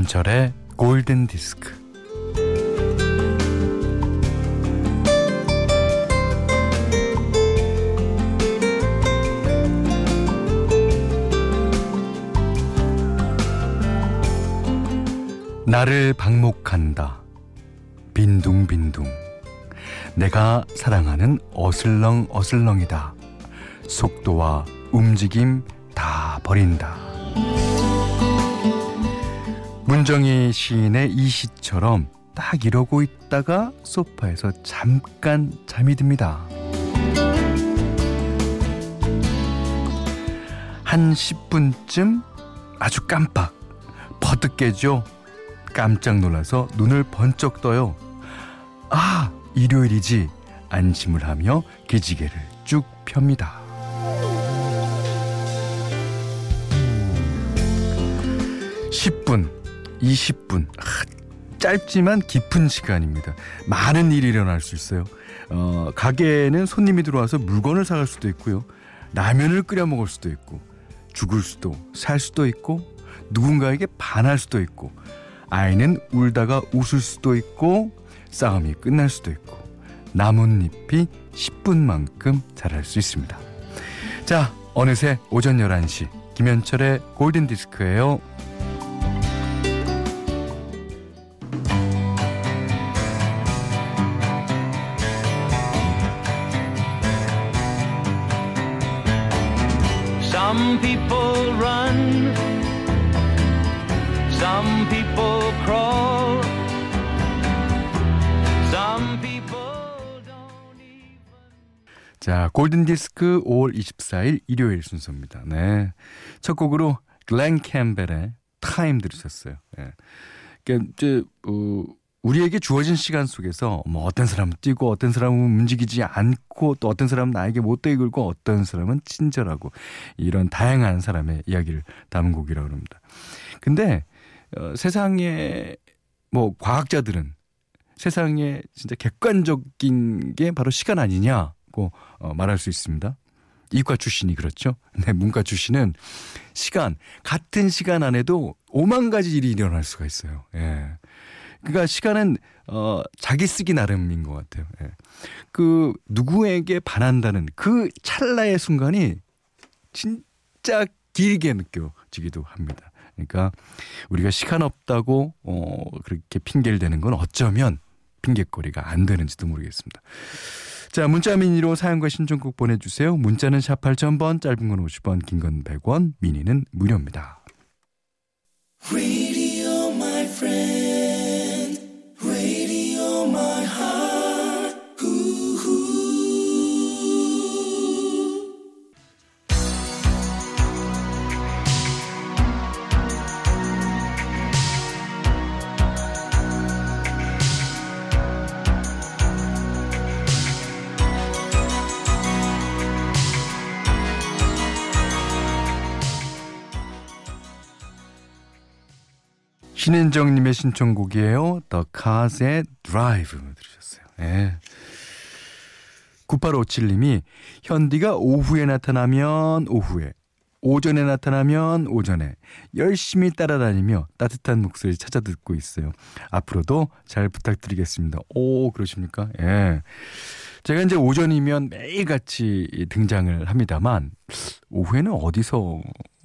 김현철의 골든 디스크. 나를 방목한다. 빈둥빈둥. 내가 사랑하는 어슬렁 어슬렁이다. 속도와 움직임 다 버린다. 문정희 시인의 이 시처럼 딱 이러고 있다가 소파에서 잠깐 잠이 듭니다. 한 10분쯤 아주 깜빡 버뜩 깨죠. 깜짝 놀라서 눈을 번쩍 떠요. 아, 일요일이지. 안심을 하며 기지개를 쭉 펴니다. 10분, 20분. 아, 짧지만 깊은 시간입니다. 많은 일이 일어날 수 있어요. 어, 가게에는 손님이 들어와서 물건을 사갈 수도 있고요. 라면을 끓여 먹을 수도 있고, 죽을 수도, 살 수도 있고, 누군가에게 반할 수도 있고, 아이는 울다가 웃을 수도 있고, 싸움이 끝날 수도 있고, 나뭇잎이 10분만큼 자랄 수 있습니다. 자, 어느새 오전 11시, 김현철의 골든디스크예요. 자, 골든 디스크 5월 24일 일요일 순서입니다. 네. 첫 곡으로 글렌 캠벨의 타임 들으셨어요. 예. 그러니까 이제 어, 우리에게 주어진 시간 속에서 뭐 어떤 사람은 뛰고 어떤 사람은 움직이지 않고 또 어떤 사람은 나에게 못되게 굴고 어떤 사람은 친절하고 이런 다양한 사람의 이야기를 담은 곡이라고 합니다. 근데 어, 세상에 뭐 과학자들은 세상에 진짜 객관적인 게 바로 시간 아니냐 고 어, 말할 수 있습니다. 이과 출신이 그렇죠. 네, 문과 출신은 시간 같은 시간 안에도 오만 가지 일이 일어날 수가 있어요. 예. 그러니까 시간은 어 자기 쓰기 나름인 것 같아요. 예. 그 누구에게 반한다는 그 찰나의 순간이 진짜 길게 느껴지기도 합니다. 그러니까 우리가 시간 없다고 어 그렇게 핑계를 대는 건 어쩌면 핑계거리가 안 되는지도 모르겠습니다. 자, 문자 미니로 사연과 신청곡 보내주세요. 문자는 샵 8000번, 짧은 건 50원, 긴 건 100원, 미니는 무료입니다. 신은정님의 신청곡이에요. The Cars의 Drive 들으셨어요. 예. 9857님이 현디가 오후에 나타나면 오후에 오전에 나타나면 오전에 열심히 따라다니며 따뜻한 목소리 찾아 듣고 있어요. 앞으로도 잘 부탁드리겠습니다. 오 그러십니까? 예. 제가 이제 오전이면 매일같이 등장을 합니다만 오후에는 어디서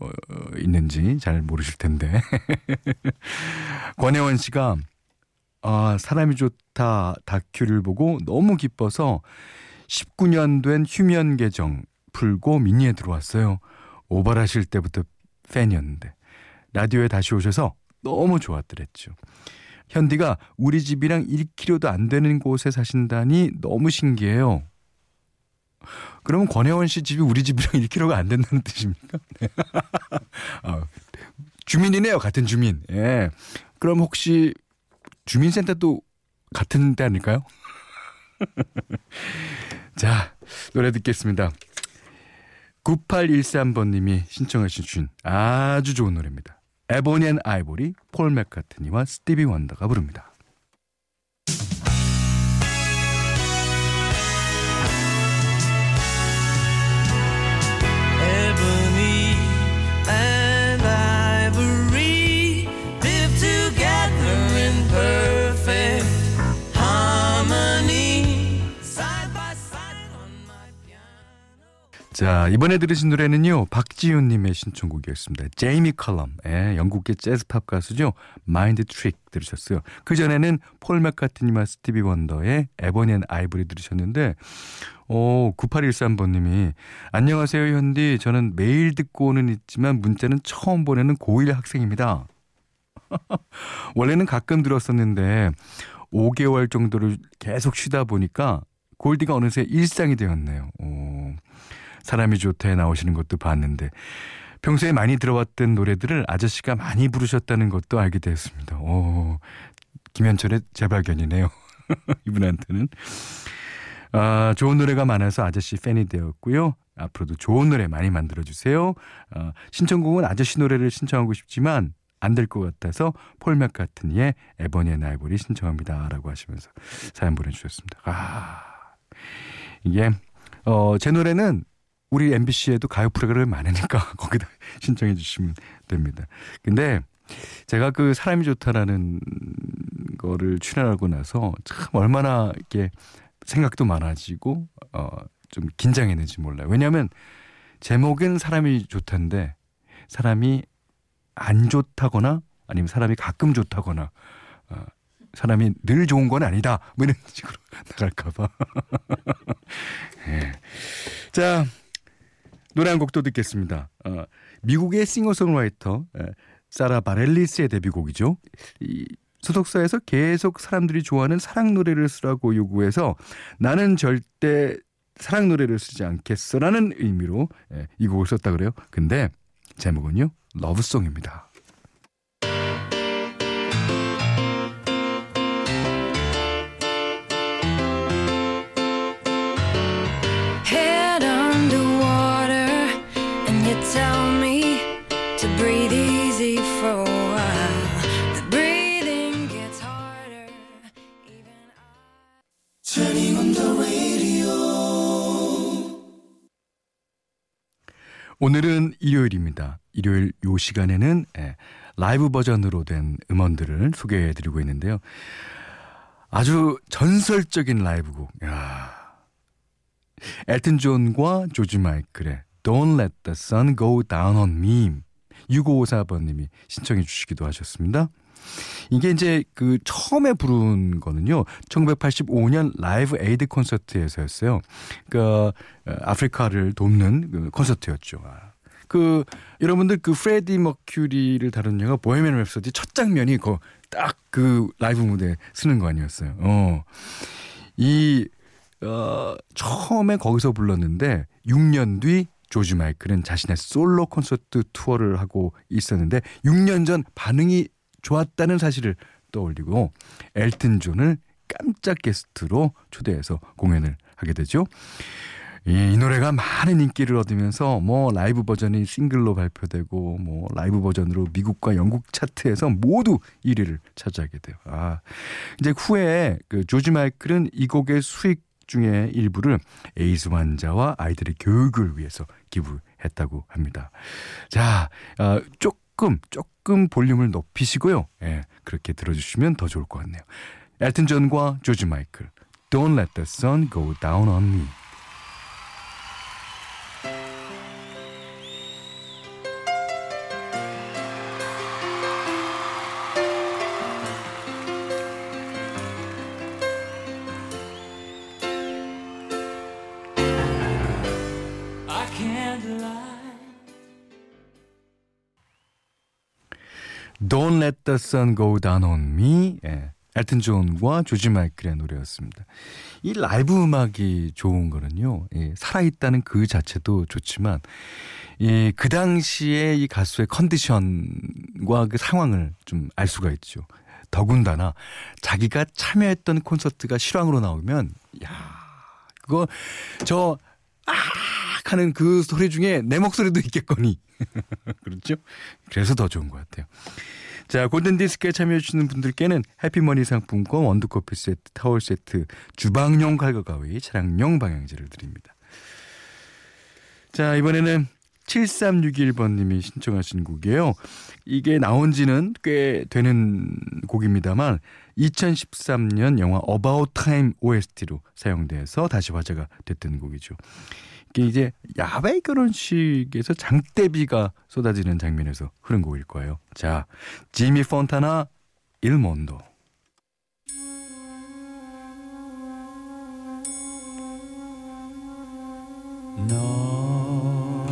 어, 있는지 잘 모르실 텐데 권혜원 씨가 아, 사람이 좋다 다큐를 보고 너무 기뻐서 19년 된 휴면 계정 풀고 미니에 들어왔어요. 오발하실 때부터 팬이었는데 라디오에 다시 오셔서 너무 좋았더랬죠. 현디가 우리 집이랑 1km도 안 되는 곳에 사신다니 너무 신기해요. 그러면 권혜원 씨 집이 우리 집이랑 1km가 안 된다는 뜻입니까? 네. 아, 주민이네요. 같은 주민. 예. 그럼 혹시 주민센터도 같은 데 아닐까요? 자, 노래 듣겠습니다. 9813번님이 신청하신 아주 좋은 노래입니다. Ebony and Ivory, 폴 맥카트니와 스티비 원더가 부릅니다. 자, 이번에 들으신 노래는요, 박지윤 님의 신청곡이었습니다. 제이미 컬럼, 예, 영국계 재즈팝 가수죠. Mind Trick 들으셨어요. 그전에는 폴 맥카트니와 스티비 원더의 Ebony and Ivory 들으셨는데, 오, 9813번님이, 안녕하세요, 현디. 저는 매일 듣고는 있지만 문자는 처음 보내는 고1 학생입니다. 원래는 가끔 들었었는데, 5개월 정도를 계속 쉬다 보니까 골디가 어느새 일상이 되었네요. 오. 사람이 좋다에 나오시는 것도 봤는데 평소에 많이 들어왔던 노래들을 아저씨가 많이 부르셨다는 것도 알게 되었습니다. 오, 김현철의 재발견이네요. 이분한테는. 아, 좋은 노래가 많아서 아저씨 팬이 되었고요. 앞으로도 좋은 노래 많이 만들어주세요. 아, 신청곡은 아저씨 노래를 신청하고 싶지만 안 될 것 같아서 폴 맥카트니의 에버니의 나이볼이 신청합니다. 라고 하시면서 사연 보내주셨습니다. 아, 이게, 어, 제 노래는 우리 MBC에도 가요 프로그램이 많으니까 거기다 신청해 주시면 됩니다. 근데 제가 그 사람이 좋다라는 거를 출연하고 나서 참 얼마나 이렇게 생각도 많아지고 어좀 긴장했는지 몰라요. 왜냐하면 제목은 사람이 좋다는데 사람이 안 좋다거나 아니면 사람이 가끔 좋다거나 어, 사람이 늘 좋은 건 아니다. 뭐 이런 식으로 나갈까봐. 네. 자, 노래 한 곡도 듣겠습니다. 어, 미국의 싱어송라이터 사라 바렐리스의 데뷔곡이죠. 이 소속사에서 계속 사람들이 좋아하는 사랑 노래를 쓰라고 요구해서 나는 절대 사랑 노래를 쓰지 않겠어라는 의미로 예, 이 곡을 썼다 그래요. 근데 제목은요 러브송입니다. 오늘은 일요일입니다. 일요일 요 시간에는 예, 라이브 버전으로 된 음원들을 소개해 드리고 있는데요. 아주 전설적인 라이브곡. 야. 엘튼 존과 조지 마이클의 Don't Let the Sun Go Down on Me 6554번님이 신청해 주시기도 하셨습니다. 이게 이제 그 처음에 부른 거는요. 1985년 Live Aid 콘서트에서였어요. 그러니까 아프리카를 돕는 그 콘서트였죠. 아. 그 여러분들 그 프레디 머큐리를 다룬 영화 보헤미안 랩소디 첫 장면이 그 딱 그 라이브 무대 쓰는 거 아니었어요. 어. 이 어, 처음에 거기서 불렀는데 6년 뒤 조지 마이클은 자신의 솔로 콘서트 투어를 하고 있었는데 6년 전 반응이 좋았다는 사실을 떠올리고 엘튼 존을 깜짝 게스트로 초대해서 공연을 하게 되죠. 이, 이 노래가 많은 인기를 얻으면서 뭐 라이브 버전이 싱글로 발표되고 뭐 라이브 버전으로 미국과 영국 차트에서 모두 1위를 차지하게 돼요. 아, 이제 후에 그 조지 마이클은 이 곡의 수익 중에 일부를 에이즈 환자와 아이들의 교육을 위해서 기부했다고 합니다. 자, 어, 조금 조금 조금 볼륨을 높이시고요. 예, 그렇게 들어주시면 더 좋을 것 같네요. 엘튼 존과 조지 마이클 Don't let the sun go down on me. Let the Sun Go Down on Me. 예. 엘튼 존과 조지 마이클의 노래였습니다. 이 라이브 음악이 좋은 거는요, 예, 살아있다는 그 자체도 좋지만, 예, 그 당시에 이 가수의 컨디션과 그 상황을 좀 알 수가 있죠. 더군다나 자기가 참여했던 콘서트가 실황으로 나오면, 야 그거 저, 아! 하는 그 소리 중에 내 목소리도 있겠거니. 그렇죠? 그래서 더 좋은 것 같아요. 자, 골든디스크에 참여해주시는 분들께는 해피머니 상품권, 원두커피 세트, 타월 세트, 주방용 칼과 가위, 차량용 방향제를 드립니다. 자, 이번에는 7361번님이 신청하신 곡이에요. 이게 나온 지는 꽤 되는 곡입니다만 2013년 영화 About Time OST로 사용돼서 다시 화제가 됐던 곡이죠. 이게 이제 야외 결혼식에서 장대비가 쏟아지는 장면에서 흐른 곡일 거예요. 자, 지미 폰타나 일몬도. No,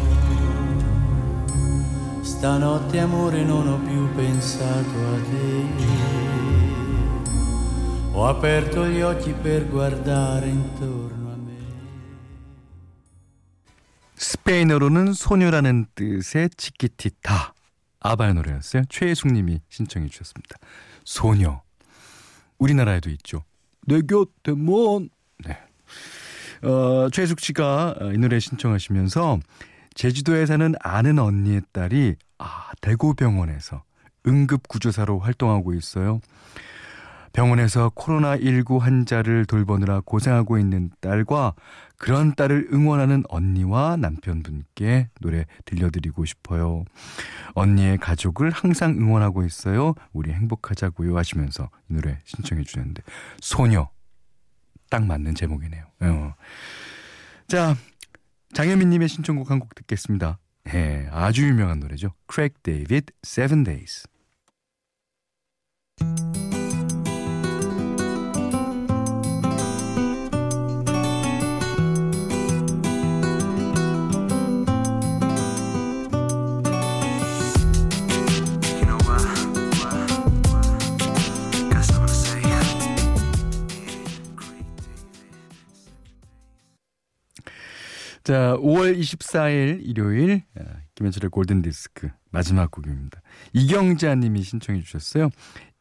stanotte amore non ho più pensato a te. Ho aperto gli occhi per guardare intorno 스페인어로는 소녀라는 뜻의 치키티타. 아바의 노래였어요. 최혜숙님이 신청해 주셨습니다. 소녀. 우리나라에도 있죠. 내 곁에 먼. 네. 어, 최숙 씨가 이 노래 신청하시면서 제주도에 사는 아는 언니의 딸이 아, 대구병원에서 응급구조사로 활동하고 있어요. 병원에서 코로나19 환자를 돌보느라 고생하고 있는 딸과 그런 딸을 응원하는 언니와 남편분께 노래 들려드리고 싶어요. 언니의 가족을 항상 응원하고 있어요. 우리 행복하자고요 하시면서 이 노래 신청해 주셨는데 사연에 딱 맞는 제목이네요. 어. 자, 장혜민님의 신청곡 한 곡 듣겠습니다. 예, 아주 유명한 노래죠. 크레이그 데이빗 Seven Days. 자, 5월 24일 일요일 아, 김현철의 골든 디스크 마지막 곡입니다. 이경자 님이 신청해 주셨어요.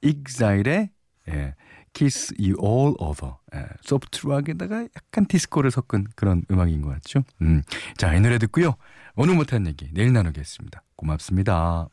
익사일의 예, Kiss You All Over. 예, 소프트 락에다가 약간 디스코를 섞은 그런 음악인 것 같죠? 음. 자, 이 노래 듣고요. 오늘 못한 얘기 내일 나누겠습니다. 고맙습니다.